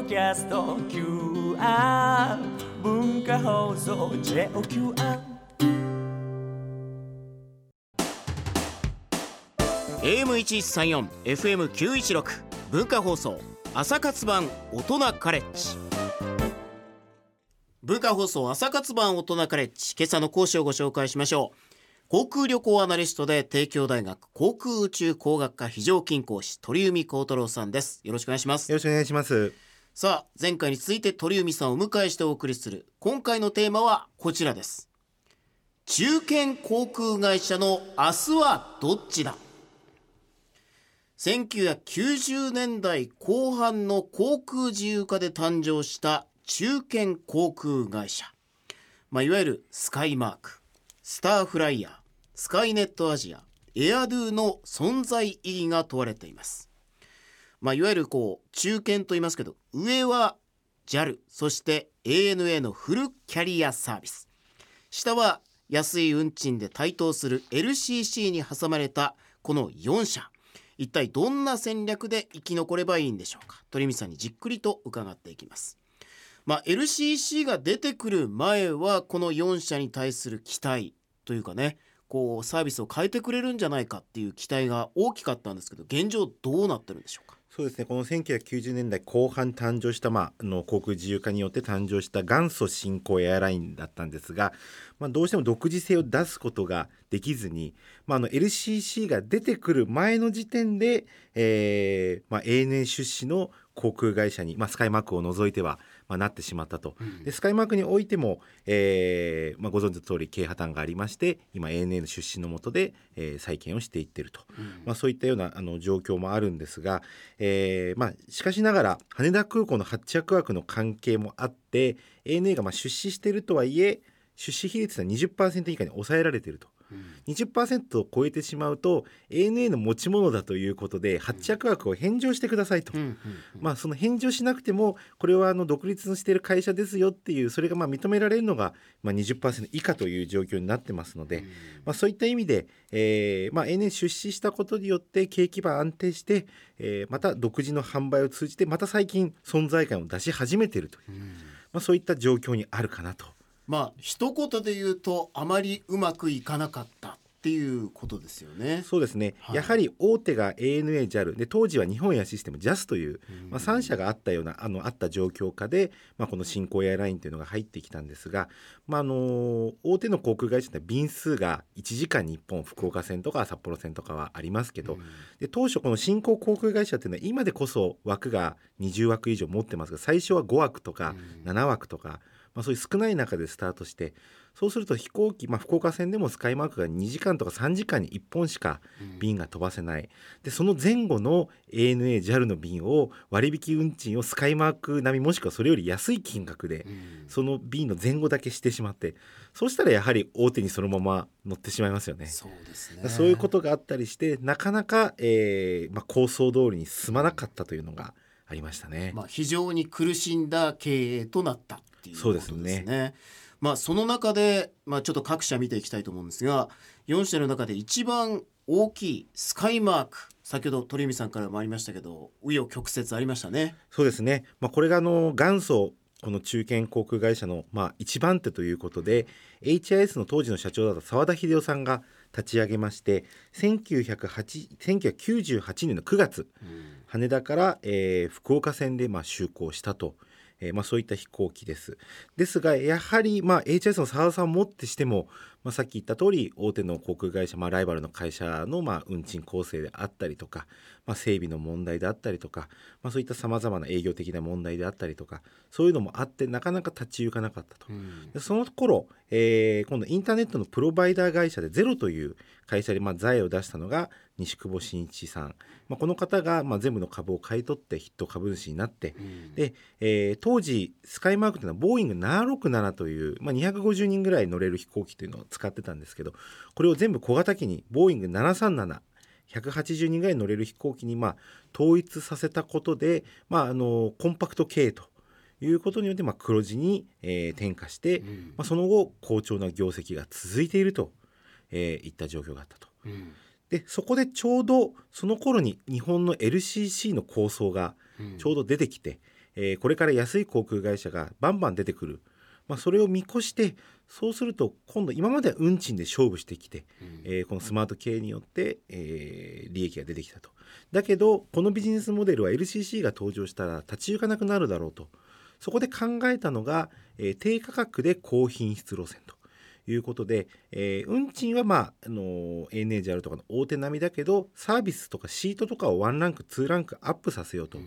ドキャスト QR 文化放送 JOQR AM1134 FM916 文化放送。朝活版大人カレッジ。文化放送朝活版大人カレッジ。今朝の講師をご紹介しましょう。航空旅行アナリストで帝京大学航空宇宙工学科非常勤講師鳥海幸太郎さんです。よろしくお願いします。よろしくお願いします。さあ前回に続いて鳥海さんをお迎えしてお送りする今回のテーマはこちらです。中堅航空会社の明日はどっちだ？1990年代後半の航空自由化で誕生した中堅航空会社、まあ、いわゆるスカイマークスターフライヤースカイネットアジアエアドゥの存在意義が問われています。まあ、いわゆるこう中堅と言いますけど上は JAL そして ANA のフルキャリアサービス。下は安い運賃で台頭する LCC に挟まれたこの4社。一体どんな戦略で生き残ればいいんでしょうか？鳥海さんにじっくりと伺っていきます。まあ、LCC が出てくる前はこの4社に対する期待というかねこうサービスを変えてくれるんじゃないかっていう期待が大きかったんですけど現状どうなってるんでしょうか？そうですね。この1990年代後半誕生した、まあ、の航空自由化によって誕生した元祖新興エアラインだったんですが、まあ、どうしても独自性を出すことができずに、まあ、の LCC が出てくる前の時点で、えーまあ、ANA 出資の航空会社に、まあ、スカイマークを除いては、まあ、なってしまったと、でスカイマークにおいても、えーまあ、ご存知の通り経営破綻がありまして今 ANA の出資のもとで、えー再建をしていってると、まあ、そういったようなあの状況もあるんですが、えーまあ、しかしながら羽田空港の発着枠の関係もあって ANA がまあ出資しているとはいえ出資比率は20%以下に抑えられていると。20%を超えてしまうと ANA の持ち物だということで発着枠を返上してくださいと、まあ、その返上しなくてもこれはあの独立している会社ですよっていうそれがまあ認められるのがまあ20%以下という状況になってますので、まあ、そういった意味で、えーまあ、ANA 出資したことによって景気は安定して、えーまた独自の販売を通じてまた最近存在感を出し始めているという、まあ、そういった状況にあるかなと。まあ一言で言うとあまりうまくいかなかったっていうことですよね。そうですね、はい。やはり大手が ANA、JAL で当時は日本エアシステム JAS という、まあ、3社があったようなあのあった状況下で、まあ、この新興エアラインというのが入ってきたんですが、まあ、あの大手の航空会社って便数が1時間に1本福岡線とか札幌線とかはありますけど、で当初この新興航空会社っていうのは今でこそ枠が20枠以上持ってますが最初は5枠とか7枠とか、まあ、そういう少ない中でスタートしてそうすると飛行機、まあ、福岡線でもスカイマークが2時間とか3時間に1本しか便が飛ばせない、でその前後の ANA、JAL の便を割引運賃をスカイマーク並みもしくはそれより安い金額で、その便の前後だけしてしまってそうしたらやはり大手にそのまま乗ってしまいますよね。そうですね。そういうことがあったりしてなかなか、えーまあ、構想通りに進まなかったというのがありましたね。まあ非常に苦しんだ経営となったっていうことですね。そうですまあその中でまあちょっと各社見ていきたいと思うんですが、4社の中で一番大きいスカイマーク、先ほど鳥海さんからもありましたけど、紆余曲折ありましたね。そうですね、まあ、これがあの元祖この中堅航空会社のまあ一番手ということで HIS の当時の社長だった澤田秀夫さんが立ち上げまして1908 1998年の9月、羽田から、えー福岡線でまあ就航したと。えーまあ、そういった飛行機です。ですがやはり、まあ、HIS の澤田さんをもってしても、まあ、さっき言った通り大手の航空会社、まあ、ライバルの会社の、まあ、運賃構成であったりとか、まあ、整備の問題であったりとか、まあ、そういったさまざまな営業的な問題であったりとかそういうのもあってなかなか立ち行かなかったと。でその頃、えー今度インターネットのプロバイダー会社でゼロという会社で、まあ、財を出したのが西久保真一さん、まあ、この方が、まあ、全部の株を買い取って筆頭株主になって、で、えー当時スカイマークというのはボーイング767という、まあ、250人ぐらい乗れる飛行機というのを使ってたんですけどこれを全部小型機にボーイング737 180人ぐらい乗れる飛行機にまあ統一させたことで、まあ、あのコンパクト系ということによってまあ黒字に、えー転化して、まあ、その後好調な業績が続いていると、えーいった状況があったと。でそこでちょうどその頃に日本の LCC の構想がちょうど出てきて、えーこれから安い航空会社がバンバン出てくる、まあ、それを見越してそうすると今度今までは運賃で勝負してきて、えーこのスマート系によって、えー利益が出てきたと。だけどこのビジネスモデルは LCC が登場したら立ち行かなくなるだろうと。そこで考えたのが、えー低価格で高品質路線ということで、えー運賃はまあ、あのー ANA であるとかの大手並みだけどサービスとかシートとかをワンランクツーランクアップさせようと、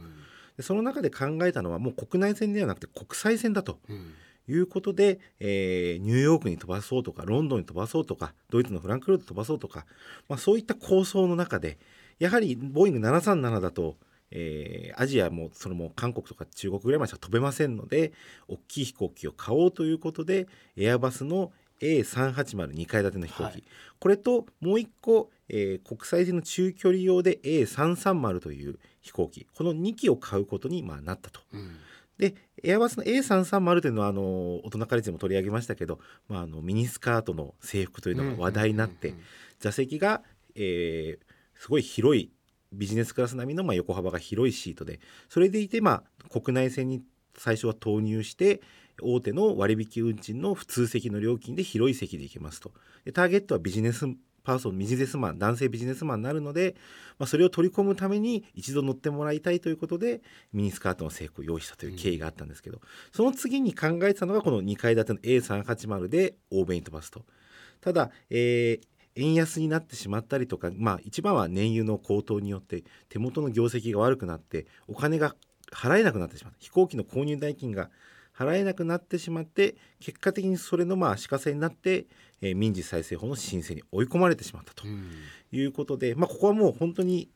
でその中で考えたのはもう国内線ではなくて国際線だと。うん。いうことで、えーニューヨークに飛ばそうとかロンドンに飛ばそうとかドイツのフランクフルト飛ばそうとか、まあ、そういった構想の中でやはりボーイング737だと、えーアジアもそれも韓国とか中国ぐらいまでしか飛べませんので大きい飛行機を買おうということでエアバスの A380 階建ての飛行機、はい。これともう一個、えー国際線の中距離用で A330 という飛行機。この2機を買うことにまあなったと。うん。でエアバスの A330 というのはあの大人カレッジでも取り上げましたけど、まあ、あのミニスカートの制服というのが話題になって、座席が、えーすごい広いビジネスクラス並みの、まあ、横幅が広いシートでそれでいて、まあ、国内線に最初は投入して大手の割引運賃の普通席の料金で広い席で行けますとでターゲットはビジネスパーソンビジネスマン男性ビジネスマンになるので、まあ、それを取り込むために一度乗ってもらいたいということでミニスカートの制服を用意したという経緯があったんですけど、その次に考えてたのがこの2階建ての A380 で欧米に飛ばすと。ただ、えー円安になってしまったりとか、まあ、一番は燃油の高騰によって手元の業績が悪くなってお金が払えなくなってしまった飛行機の購入代金が払えなくなってしまって結果的にそれのまあ足かせになって、えー民事再生法の申請に追い込まれてしまったと。うん。いうことで、まあ、ここはもう本当に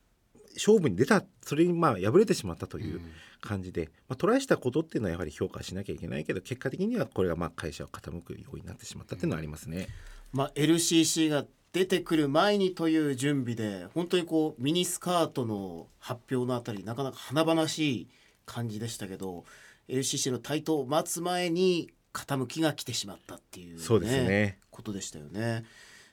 勝負に出たそれにまあ敗れてしまったという感じで、まあ、トライしたことっていうのはやはり評価しなきゃいけないけど結果的にはこれがまあ会社を傾くようになってしまったっていうのはありますね。まあ、LCC が出てくる前にという準備で本当にこうミニスカートの発表のあたりなかなか華々しい感じでしたけど LCC の台頭を待つ前に傾きが来てしまったっていう、そうですねことでしたよね。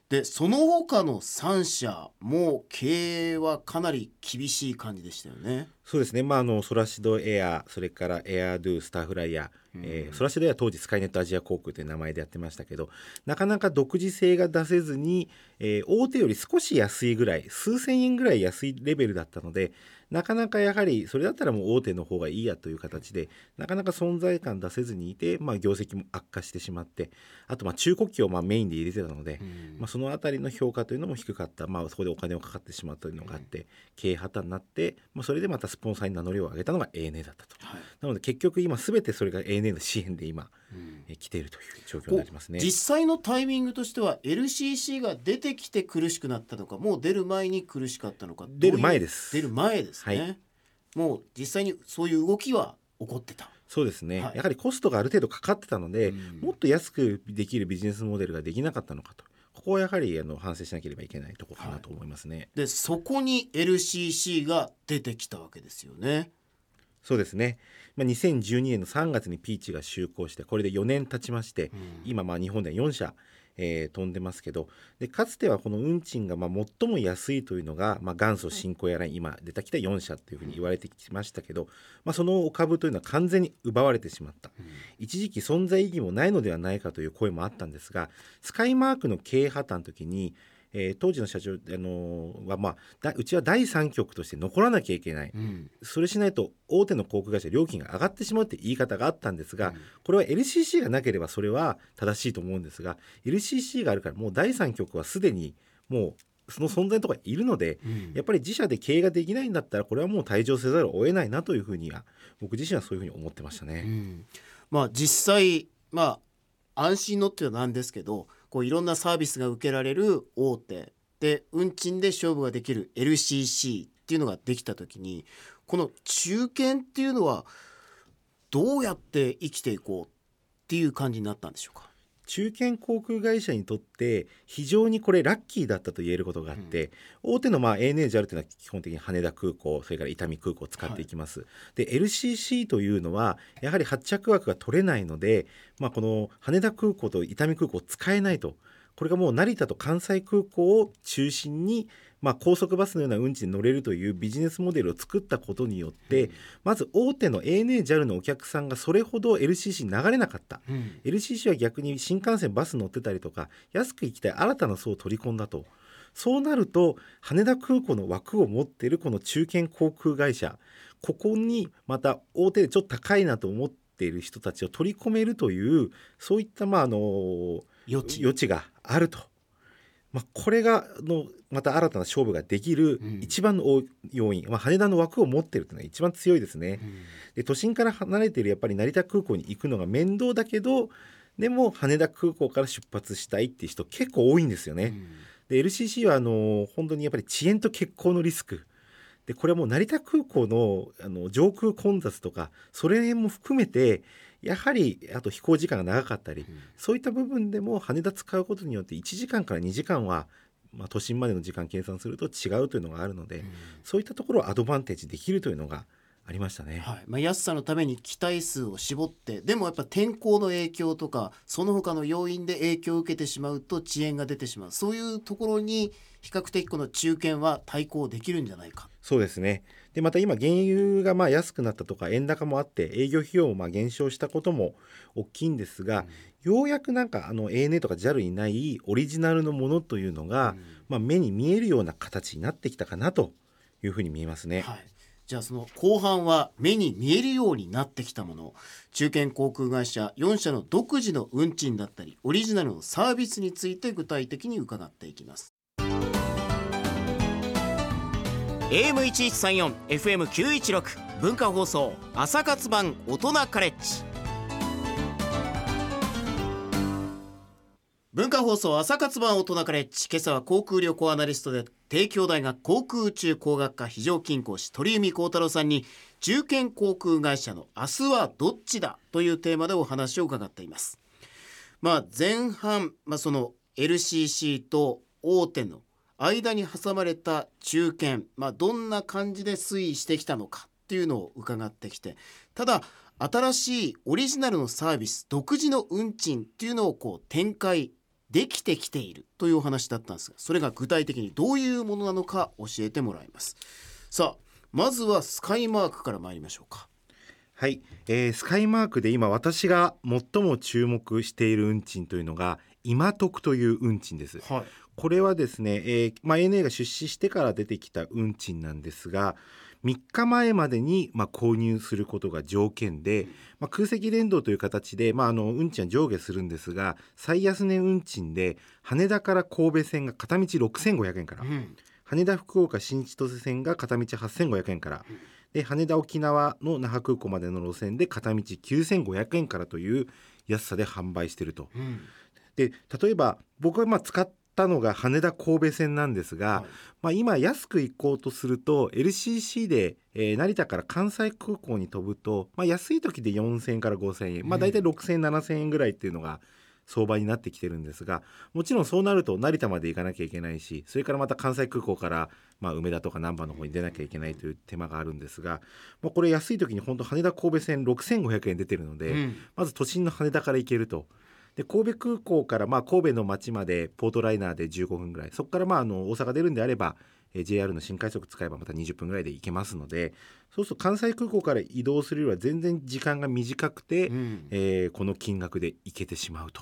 でその他の3社も経営はかなり厳しい感じでしたよね。そうですね、まあ、あのソラシドエアそれからエアドゥスターフライヤー、えーソラシドエアは当時スカイネットアジア航空という名前でやってましたけどなかなか独自性が出せずに、えー大手より少し安いぐらい数千円ぐらい安いレベルだったのでなかなかやはりそれだったらもう大手の方がいいやという形でなかなか存在感出せずにいて、まあ、業績も悪化してしまってあとまあ中国機をまあメインで入れてたので、まあ、そのあたりの評価というのも低かった、まあ、そこでお金をかかってしまったというのがあって、経営破綻になって、まあ、それでまたスポンサーに名乗りを上げたのが ANA だったと。はい。なので結局今全てそれが ANA の支援で今、えー来ているという状況になりますね。実際のタイミングとしては LCC が出てきて苦しくなったのかもう出る前に苦しかったのか出る前です。出る前ですね、はい。もう実際にそういう動きは起こってた。そうですね、はい。やはりコストがある程度かかってたので、うん。もっと安くできるビジネスモデルができなかったのかと。ここはやはりあの反省しなければいけないところかなと思いますね。でそこに LCC が出てきたわけですよね。そうですね、まあ、2012年の3月にピーチが就航してこれで4年経ちまして、今まあ日本では4社、えー飛んでますけどでかつてはこの運賃がまあ最も安いというのが、まあ、元祖新興エアライン今出てきた4社というふうに言われてきましたけど、まあ、そのお株というのは完全に奪われてしまった、一時期存在意義もないのではないかという声もあったんですがスカイマークの経営破綻の時にえー当時の社長、あのーは、まあ、だうちは第三局として残らなきゃいけない、うん。それしないと大手の航空会社料金が上がってしまうって言い方があったんですが、これは LCC がなければそれは正しいと思うんですが LCC があるからもう第三局はすでにもうその存在のところにいるので、うん。やっぱり自社で経営ができないんだったらこれはもう退場せざるを得ないなというふうには僕自身はそういうふうに思ってましたね。うん。まあ実際まあ安心のっていうのはなんですけどこういろんなサービスが受けられる大手で運賃で勝負ができる LCC っていうのができた時にこの中堅っていうのはどうやって生きていこうっていう感じになったんでしょうか？中堅航空会社にとって非常にこれラッキーだったと言えることがあって、大手のまあ ANA ジャルというのは基本的に羽田空港それから伊丹空港を使っていきます、で LCC というのはやはり発着枠が取れないので、まあ、この羽田空港と伊丹空港を使えないと。これがもう成田と関西空港を中心に、まあ、高速バスのような運賃に乗れるというビジネスモデルを作ったことによって、まず大手の ANA、JAL のお客さんがそれほど LCC に流れなかった。うん。LCC は逆に新幹線バス乗ってたりとか安く行きたい新たな層を取り込んだと。そうなると羽田空港の枠を持っているこの中堅航空会社ここにまた大手でちょっと高いなと思っている人たちを取り込めるというそういったまああの余地。余地があると、まあ、これがあのまた新たな勝負ができるうん一番の大要因、まあ、羽田の枠を持っているというのが一番強いですね。で都心から離れているやっぱり成田空港に行くのが面倒だけどでも羽田空港から出発したいっていう人結構多いんですよね。で LCC はあの本当にやっぱり遅延と欠航のリスクでこれはもう成田空港のあの上空混雑とかそれ辺も含めてやはりあと飛行時間が長かったり、そういった部分でも羽田使うことによって1時間から2時間は、まあ、都心までの時間計算すると違うというのがあるので、そういったところをアドバンテージできるというのがありましたね。はいまあ、安さのために機体数を絞ってでもやっぱ天候の影響とかその他の要因で影響を受けてしまうと遅延が出てしまうそういうところに比較的この中堅は対抗できるんじゃないか。そうですねでまた今原油がまあ安くなったとか円高もあって営業費用もまあ減少したことも大きいんですが、ようやくなんかあの ANA とか JAL にないオリジナルのものというのが、まあ、目に見えるような形になってきたかなというふうに見えますね。はい、じゃあその後半は目に見えるようになってきたもの中堅航空会社4社の独自の運賃だったりオリジナルのサービスについて具体的に伺っていきます。AM1134 FM916 文化放送朝活版大人カレッジ。文化放送朝活版大人カレッジ今朝は航空旅行アナリストで帝京大学航空宇宙工学科非常勤講師鳥海高太郎さんに中堅航空会社の明日はどっちだというテーマでお話を伺っています。まあ前半、まあ、その LCC と大手の間に挟まれた中堅、まあ、どんな感じで推移してきたのかっていうのを伺ってきてただ新しいオリジナルのサービス独自の運賃っていうのをこう展開できてきているというお話だったんですがそれが具体的にどういうものなのか教えてもらいます。さあまずはスカイマークから参りましょうか。はい、えースカイマークで今私が最も注目している運賃というのが今得という運賃です。はい。これはですね、えーまあ、ANA が出資してから出てきた運賃なんですが3日前までに、まあ、購入することが条件で、まあ、空席連動という形で、まあ、あの運賃は上下するんですが最安値運賃で羽田から神戸線が片道6500円から、うん。羽田福岡新千歳線が片道8500円から、で羽田沖縄の那覇空港までの路線で片道9500円からという安さで販売していると。うん。で例えば僕がまあ使ったのが羽田神戸線なんですが、はい。まあ、今安く行こうとすると LCC で、えー成田から関西空港に飛ぶと、まあ、安い時で4,000円から5,000円、まあ、大体6,000円7,000円ぐらいっていうのが相場になってきてるんですがもちろんそうなると成田まで行かなきゃいけないしそれからまた関西空港から、まあ、梅田とか難波の方に出なきゃいけないという手間があるんですが、まあ、これ安い時に本当羽田神戸線6,500円出てるので、うん。まず都心の羽田から行けると。で神戸空港からまあ神戸の町までポートライナーで15分ぐらい。そこからまああの大阪出るんであれば、えー JR の新快速使えばまた20分ぐらいで行けますのでそうすると関西空港から移動するよりは全然時間が短くて、うん。えーこの金額で行けてしまうと。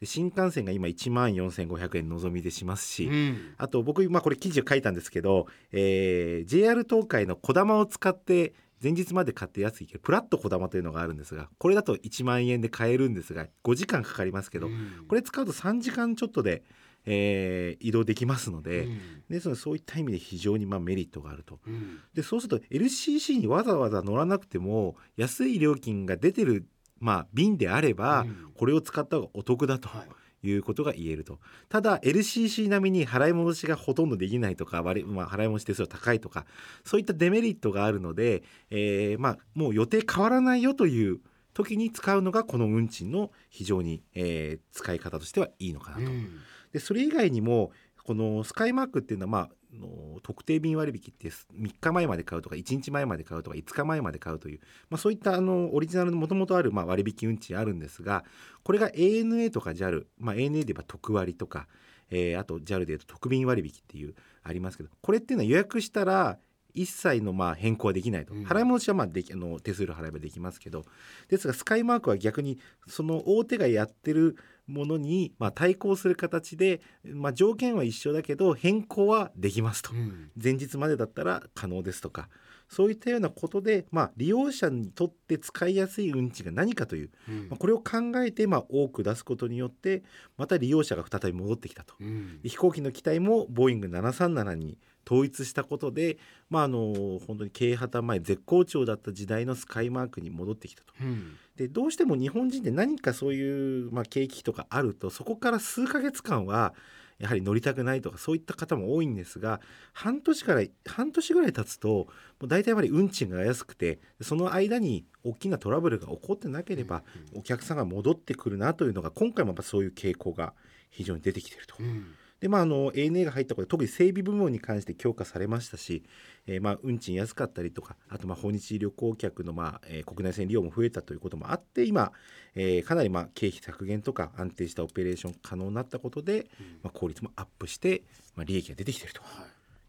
で新幹線が今1万4500円のぞみでしますし、うん。あと僕、まあ、これ記事を書いたんですけど、えー JR 東海のこだまを使って前日まで買って安く行けるプラットこだまというのがあるんですがこれだと1万円で買えるんですが5時間かかりますけど、うん。これ使うと3時間ちょっとで、えー移動できますので,、うん。ですのでそういった意味で非常にまあメリットがあると。うん。でそうすると LCC にわざわざ乗らなくても安い料金が出てる、まあ、便であれば、うん。これを使った方がお得だと。はいいうことが言えるとただ LCC 並みに払い戻しがほとんどできないとか割り、まあ、払い戻し手数料高いとかそういったデメリットがあるので、えーまあ、もう予定変わらないよという時に使うのがこの運賃の非常に、えー使い方としてはいいのかなと。うんでそれ以外にもこのスカイマークっていうのは、まあ、あの特定便割引って3日前まで買うとか1日前まで買うとか5日前まで買うという、まあ、そういったあのオリジナルのもともとあるまあ割引運賃あるんですがこれが ANA とか JAL、まあ、ANA で言えば特割とか、えーあと JAL で言うと特便割引っていうありますけどこれっていうのは予約したら一切のまあ変更はできないと、うん。払い戻しはまあできあの手数料払えばできますけど。ですがスカイマークは逆にその大手がやってるものにまあ対抗する形で、まあ、条件は一緒だけど変更はできますと、うん。前日までだったら可能ですとかそういったようなことで、まあ、利用者にとって使いやすい運賃が何かという、うんまあ、これを考えてまあ多く出すことによってまた利用者が再び戻ってきたと。うん飛行機の機体もボーイング737に統一したことで、まあ、あの本当に経営破綻前絶好調だった時代のスカイマークに戻ってきたと。うんでどうしても日本人って何かそういう、まあ、景気とかあるとそこから数ヶ月間はやはり乗りたくないとかそういった方も多いんですが半年から半年ぐらい経つともう大体やっぱり運賃が安くてその間に大きなトラブルが起こってなければお客さんが戻ってくるなというのが今回もやっぱそういう傾向が非常に出てきていると。うんでまあ、あの ANA が入ったことで特に整備部門に関して強化されましたし、えーまあ、運賃安かったりとかあとまあ訪日旅行客の、まあえー国内線利用も増えたということもあって今、えーかなりまあ経費削減とか安定したオペレーション可能になったことで、まあ、効率もアップして、まあ、利益が出てきているとは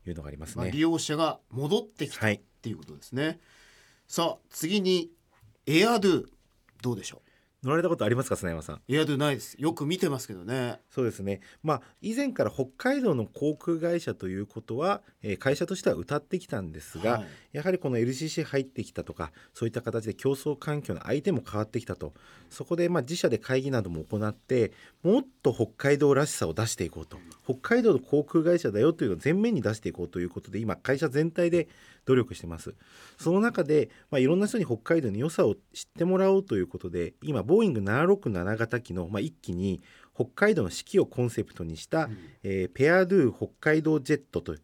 い。いうのがありますまあ、ね。利用者が戻ってきたっはい。ていうことですね、さあ次にエアドゥどうでしょ乗られたことありますか砂山さん？うエアドゥないです。よく見てますけどね。そうですね、まあ、以前から北海道の航空会社ということは、えー会社としては謳ってきたんですが、はい。やはりこの LCC 入ってきたとかそういった形で競争環境の相手も変わってきたと。そこでまあ自社で会議なども行ってもっと北海道らしさを出していこうと。北海道の航空会社だよというのを前面に出していこうということで今会社全体で努力してます。その中で、まあ、いろんな人に北海道の良さを知ってもらおうということで今ボーイング767型機の、まあ、1機に北海道の四季をコンセプトにした、えーペアドゥ北海道ジェットと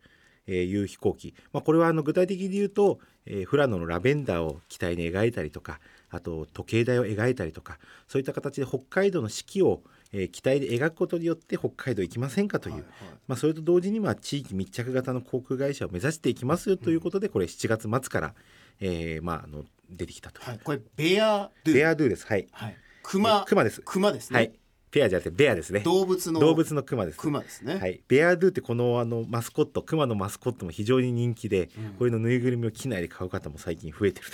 いう飛行機、まあ、これはあの具体的に言うと、えー富良野のラベンダーを機体に描いたりとかあと時計台を描いたりとかそういった形で北海道の四季を、えー機体で描くことによって北海道行きませんかという、はいはいまあ、それと同時にまあ地域密着型の航空会社を目指していきますよということで、これ7月末から、えーまあ、あの出てきたと。はい、これベアドゥベアドゥです。はい。はい、熊クマです。熊ですね、はい。ペアじゃなくてベアですね。動物の動物のクマです。熊ですね、はい、ベアドゥってこのあのマスコットクマのマスコットも非常に人気で、これのぬいぐるみを機内で買う方も最近増えてる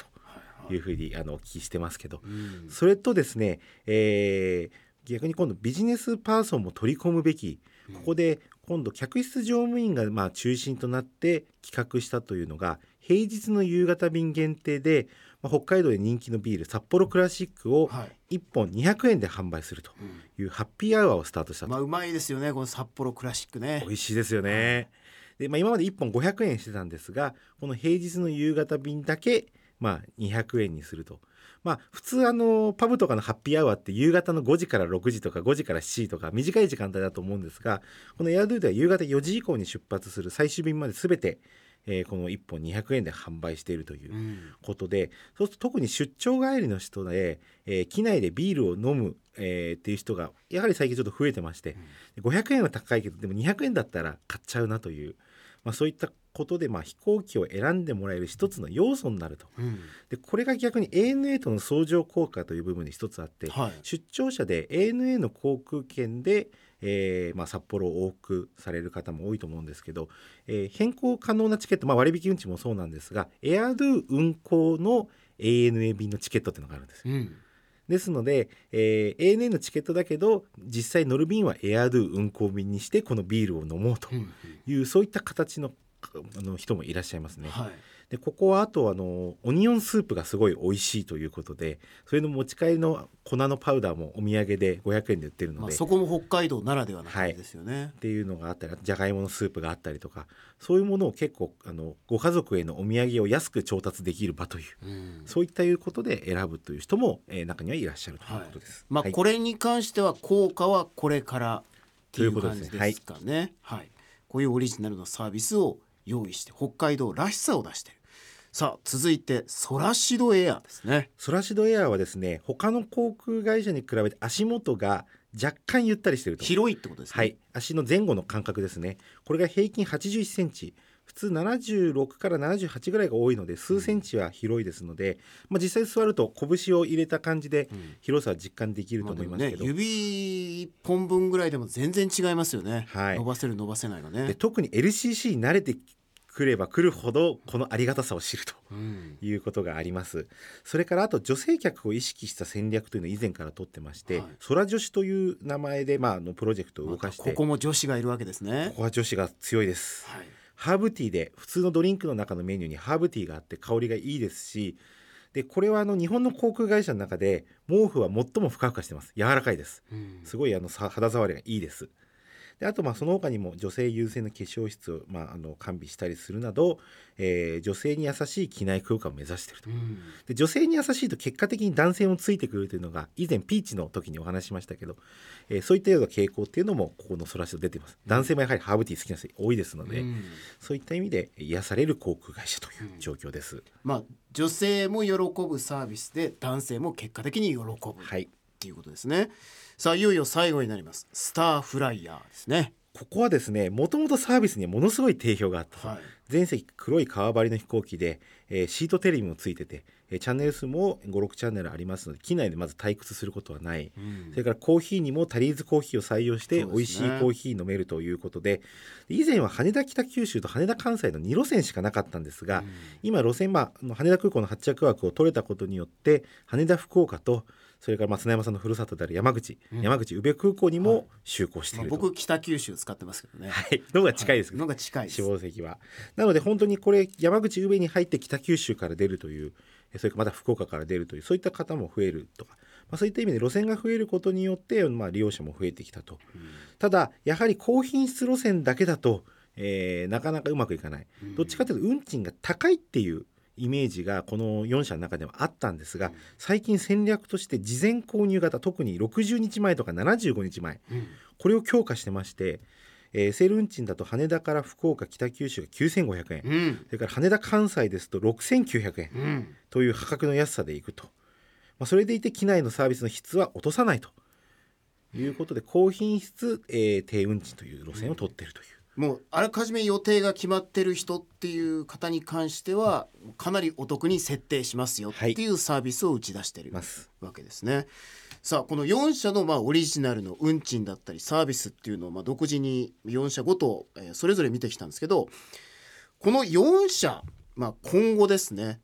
というふうにあのお聞きしてますけど、うんそれとですね、えー逆に今度ビジネスパーソンも取り込むべきここで今度客室乗務員がまあ中心となって企画したというのが平日の夕方便限定で、まあ、北海道で人気のビール札幌クラシックをはい。1本200円で販売するというハッピーアワーをスタートしたと。まあうまいですよねこの札幌クラシックね。美味しいですよね。で、まあ、今まで1本500円してたんですがこの平日の夕方便だけ、まあ、200円にすると。まあ、普通あのパブとかのハッピーアワーって夕方の5時から6時とか5時から7時とか短い時間帯だと思うんですがこのエアドゥでは夕方4時以降に出発する最終便まで全て、えーこの1本200円で販売しているといううん。ことでそうすると特に出張帰りの人で、えー機内でビールを飲む、えーっていう人がやはり最近ちょっと増えてまして、500円は高いけどでも200円だったら買っちゃうなという、まあ、そういったことでまあ飛行機を選んでもらえる一つの要素になると。うんでこれが逆に ANA との相乗効果という部分で一つあって、はい出張者で ANA の航空券で、えーまあ、札幌を往復される方も多いと思うんですけど、えー変更可能なチケット、まあ、割引運賃もそうなんですがエアドゥ運行の ANA 便のチケットっていうのがあるんですよ。うんですので、えー ANA のチケットだけど実際乗る便はエアドゥ運行便にしてこのビールを飲もうとうんいう、そういった形のあの人もいらっしゃいますね。はい。でここはあとあのオニオンスープがすごい美味しいということでそれの持ち帰りの粉のパウダーもお土産で500円で売ってるのまあ、で、そこも北海道ならではな感じですよね、っていうのがあったりじゃがいものスープがあったりとかそういうものを結構あのご家族へのお土産を安く調達できる場といううん。そういったいうことで選ぶという人も、えー中にはいらっしゃるということです。まあ、はい。これに関しては効果はこれからっていうということ感じですね。ですかね。はい、こういうオリジナルのサービスを用意して北海道らしさを出してる。さあ続いてソラシドエアですね。ソラシドエアはですね他の航空会社に比べて足元が若干ゆったりしていると広いってことですね。はい、足の前後の間隔ですねこれが平均81センチ普普通76から78ぐらいが多いので数センチは広いですので、まあ、実際座ると拳を入れた感じで広さは実感できると思いますけど、ね、指1本分ぐらいでも全然違いますよね、はい。伸ばせる伸ばせないがね。で特に LCC に慣れてくればくるほどこのありがたさを知るとうん。いうことがあります。それからあと女性客を意識した戦略というのを以前から取ってまして、はい。空女子という名前で、まあ、あのプロジェクトを動かして、ここも女子がいるわけですね。ここは女子が強いです。はいハーブティーで普通のドリンクの中のメニューにハーブティーがあって香りがいいですしでこれはあの日本の航空会社の中で毛布は最もふかふかしてます。柔らかいです。うん。すごいあのさ肌触りがいいですであとまあその他にも女性優先の化粧室を、まあ、あの完備したりするなど、えー女性に優しい機内空間を目指していると。うん。で女性に優しいと結果的に男性もついてくるというのが以前ピーチの時にお話ししましたけど、えーそういったような傾向っていうのもここのソラシド出ています。男性もやはりハーブティー好きな人多いですので、うん。そういった意味で癒される航空会社という状況です、まあ女性も喜ぶサービスで男性も結果的に喜ぶ。っはいていうことですね。さあいよいよ最後になります。スターフライヤーですね。ここはですねもともとサービスにはものすごい定評があったはい。全席黒い革張りの飛行機で、えーシートテレビもついてて、えーチャンネル数も56チャンネルありますので機内でまず退屈することはない、うん。それからコーヒーにもタリーズコーヒーを採用して美味しいコーヒー飲めるということで。以前は羽田北九州と羽田関西の2路線しかなかったんですが、今路線、まあ羽田空港の発着枠を取れたことによって羽田福岡とそれからまあ砂山さんのふるさとである山口、うん。山口宇部空港にも就航していまあると、僕北九州使ってますけどね。はい、のが近いですけどのが近い席は。なので本当にこれ山口宇部に入って北九州から出るというえそれからまた福岡から出るというそういった方も増えるとか、まあ、そういった意味で路線が増えることによって、まあ、利用者も増えてきたと。ただやはり高品質路線だけだと、えーなかなかうまくいかない。うん。どっちかというと運賃が高いっていうイメージがこの4社の中ではあったんですが最近戦略として事前購入型特に60日前とか75日前うん。これを強化してまして、えーセール運賃だと羽田から福岡北九州が9500円、うん。それから羽田関西ですと6900円うん。という破格の安さでいくと、まあ、それでいて機内のサービスの質は落とさないということで高品質、えー低運賃という路線を取っているという。もうあらかじめ予定が決まってる人っていう方に関してはかなりお得に設定しますよっていうサービスを打ち出してるわけですね。さあこの4社のまあオリジナルの運賃だったりサービスっていうのをまあ独自に4社ごと、えーそれぞれ見てきたんですけどこの4社、まあ、今後ですね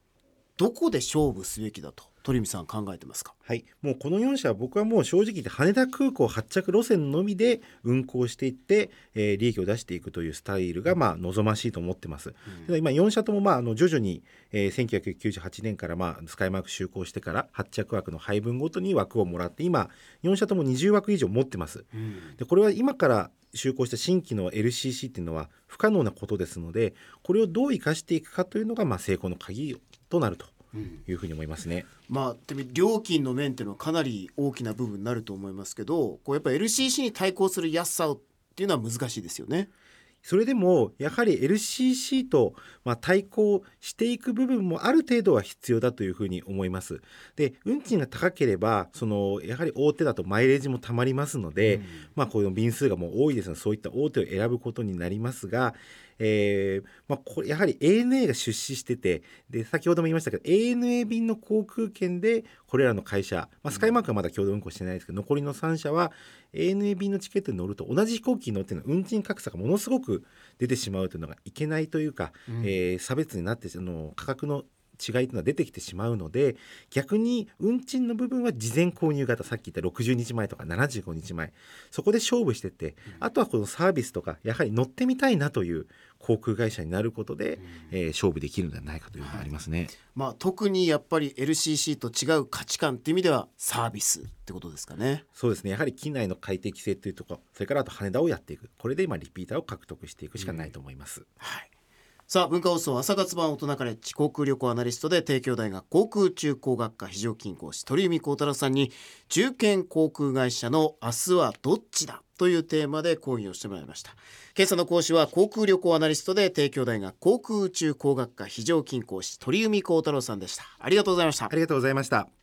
どこで勝負すべきだと鳥海さん考えてますか？はい、もうこの4社は僕はもう正直言って羽田空港発着路線のみで運航していって、えー利益を出していくというスタイルがまあ望ましいと思ってます。ただ今4社ともまああの徐々に、えー1998年からまあスカイマーク就航してから発着枠の配分ごとに枠をもらって今4社とも20枠以上持ってます。でこれは今から就航した新規の LCC っていうのは不可能なことですのでこれをどう生かしていくかというのがまあ成功の鍵となるというふうに思いますね。まあ、でも料金の面っていうのはかなり大きな部分になると思いますけどこうやっぱ LCC に対抗する安さっていうのは難しいですよね。それでもやはり LCC とまあ対抗していく部分もある程度は必要だというふうに思います。で運賃が高ければそのやはり大手だとマイレージもたまりますので、まあこういう便数がもう多いですのでそういった大手を選ぶことになりますが、えーまあ、これやはり ANA が出資しててで先ほども言いましたけど ANA 便の航空券でこれらの会社、まあ、スカイマークはまだ共同運航してないですけど残りの3社は ANA 便のチケットに乗ると同じ飛行機に乗っての運賃格差がものすごく出てしまうというのがいけないというか、えー差別になってあの価格の違いというのは出てきてしまうので逆に運賃の部分は事前購入型さっき言った60日前とか75日前そこで勝負してって、あとはこのサービスとかやはり乗ってみたいなという航空会社になることで、えー勝負できるのではないかというのがありますね。まあ、特にやっぱり LCC と違う価値観っていう意味ではサービスってことですかね。そうですね。やはり機内の快適性というところそれからあと羽田をやっていく。これで今リピーターを獲得していくしかないと思います。はいさあ文化放送朝活版大人カレッジ航空旅行アナリストで帝京大学航空中工学科非常勤講師鳥海幸太郎さんに中堅航空会社の明日はどっちだというテーマで講義をしてもらいました。今朝の講師は航空旅行アナリストで帝京大学航空宇宙工学科非常勤講師鳥海幸太郎さんでした。ありがとうございました。ありがとうございました。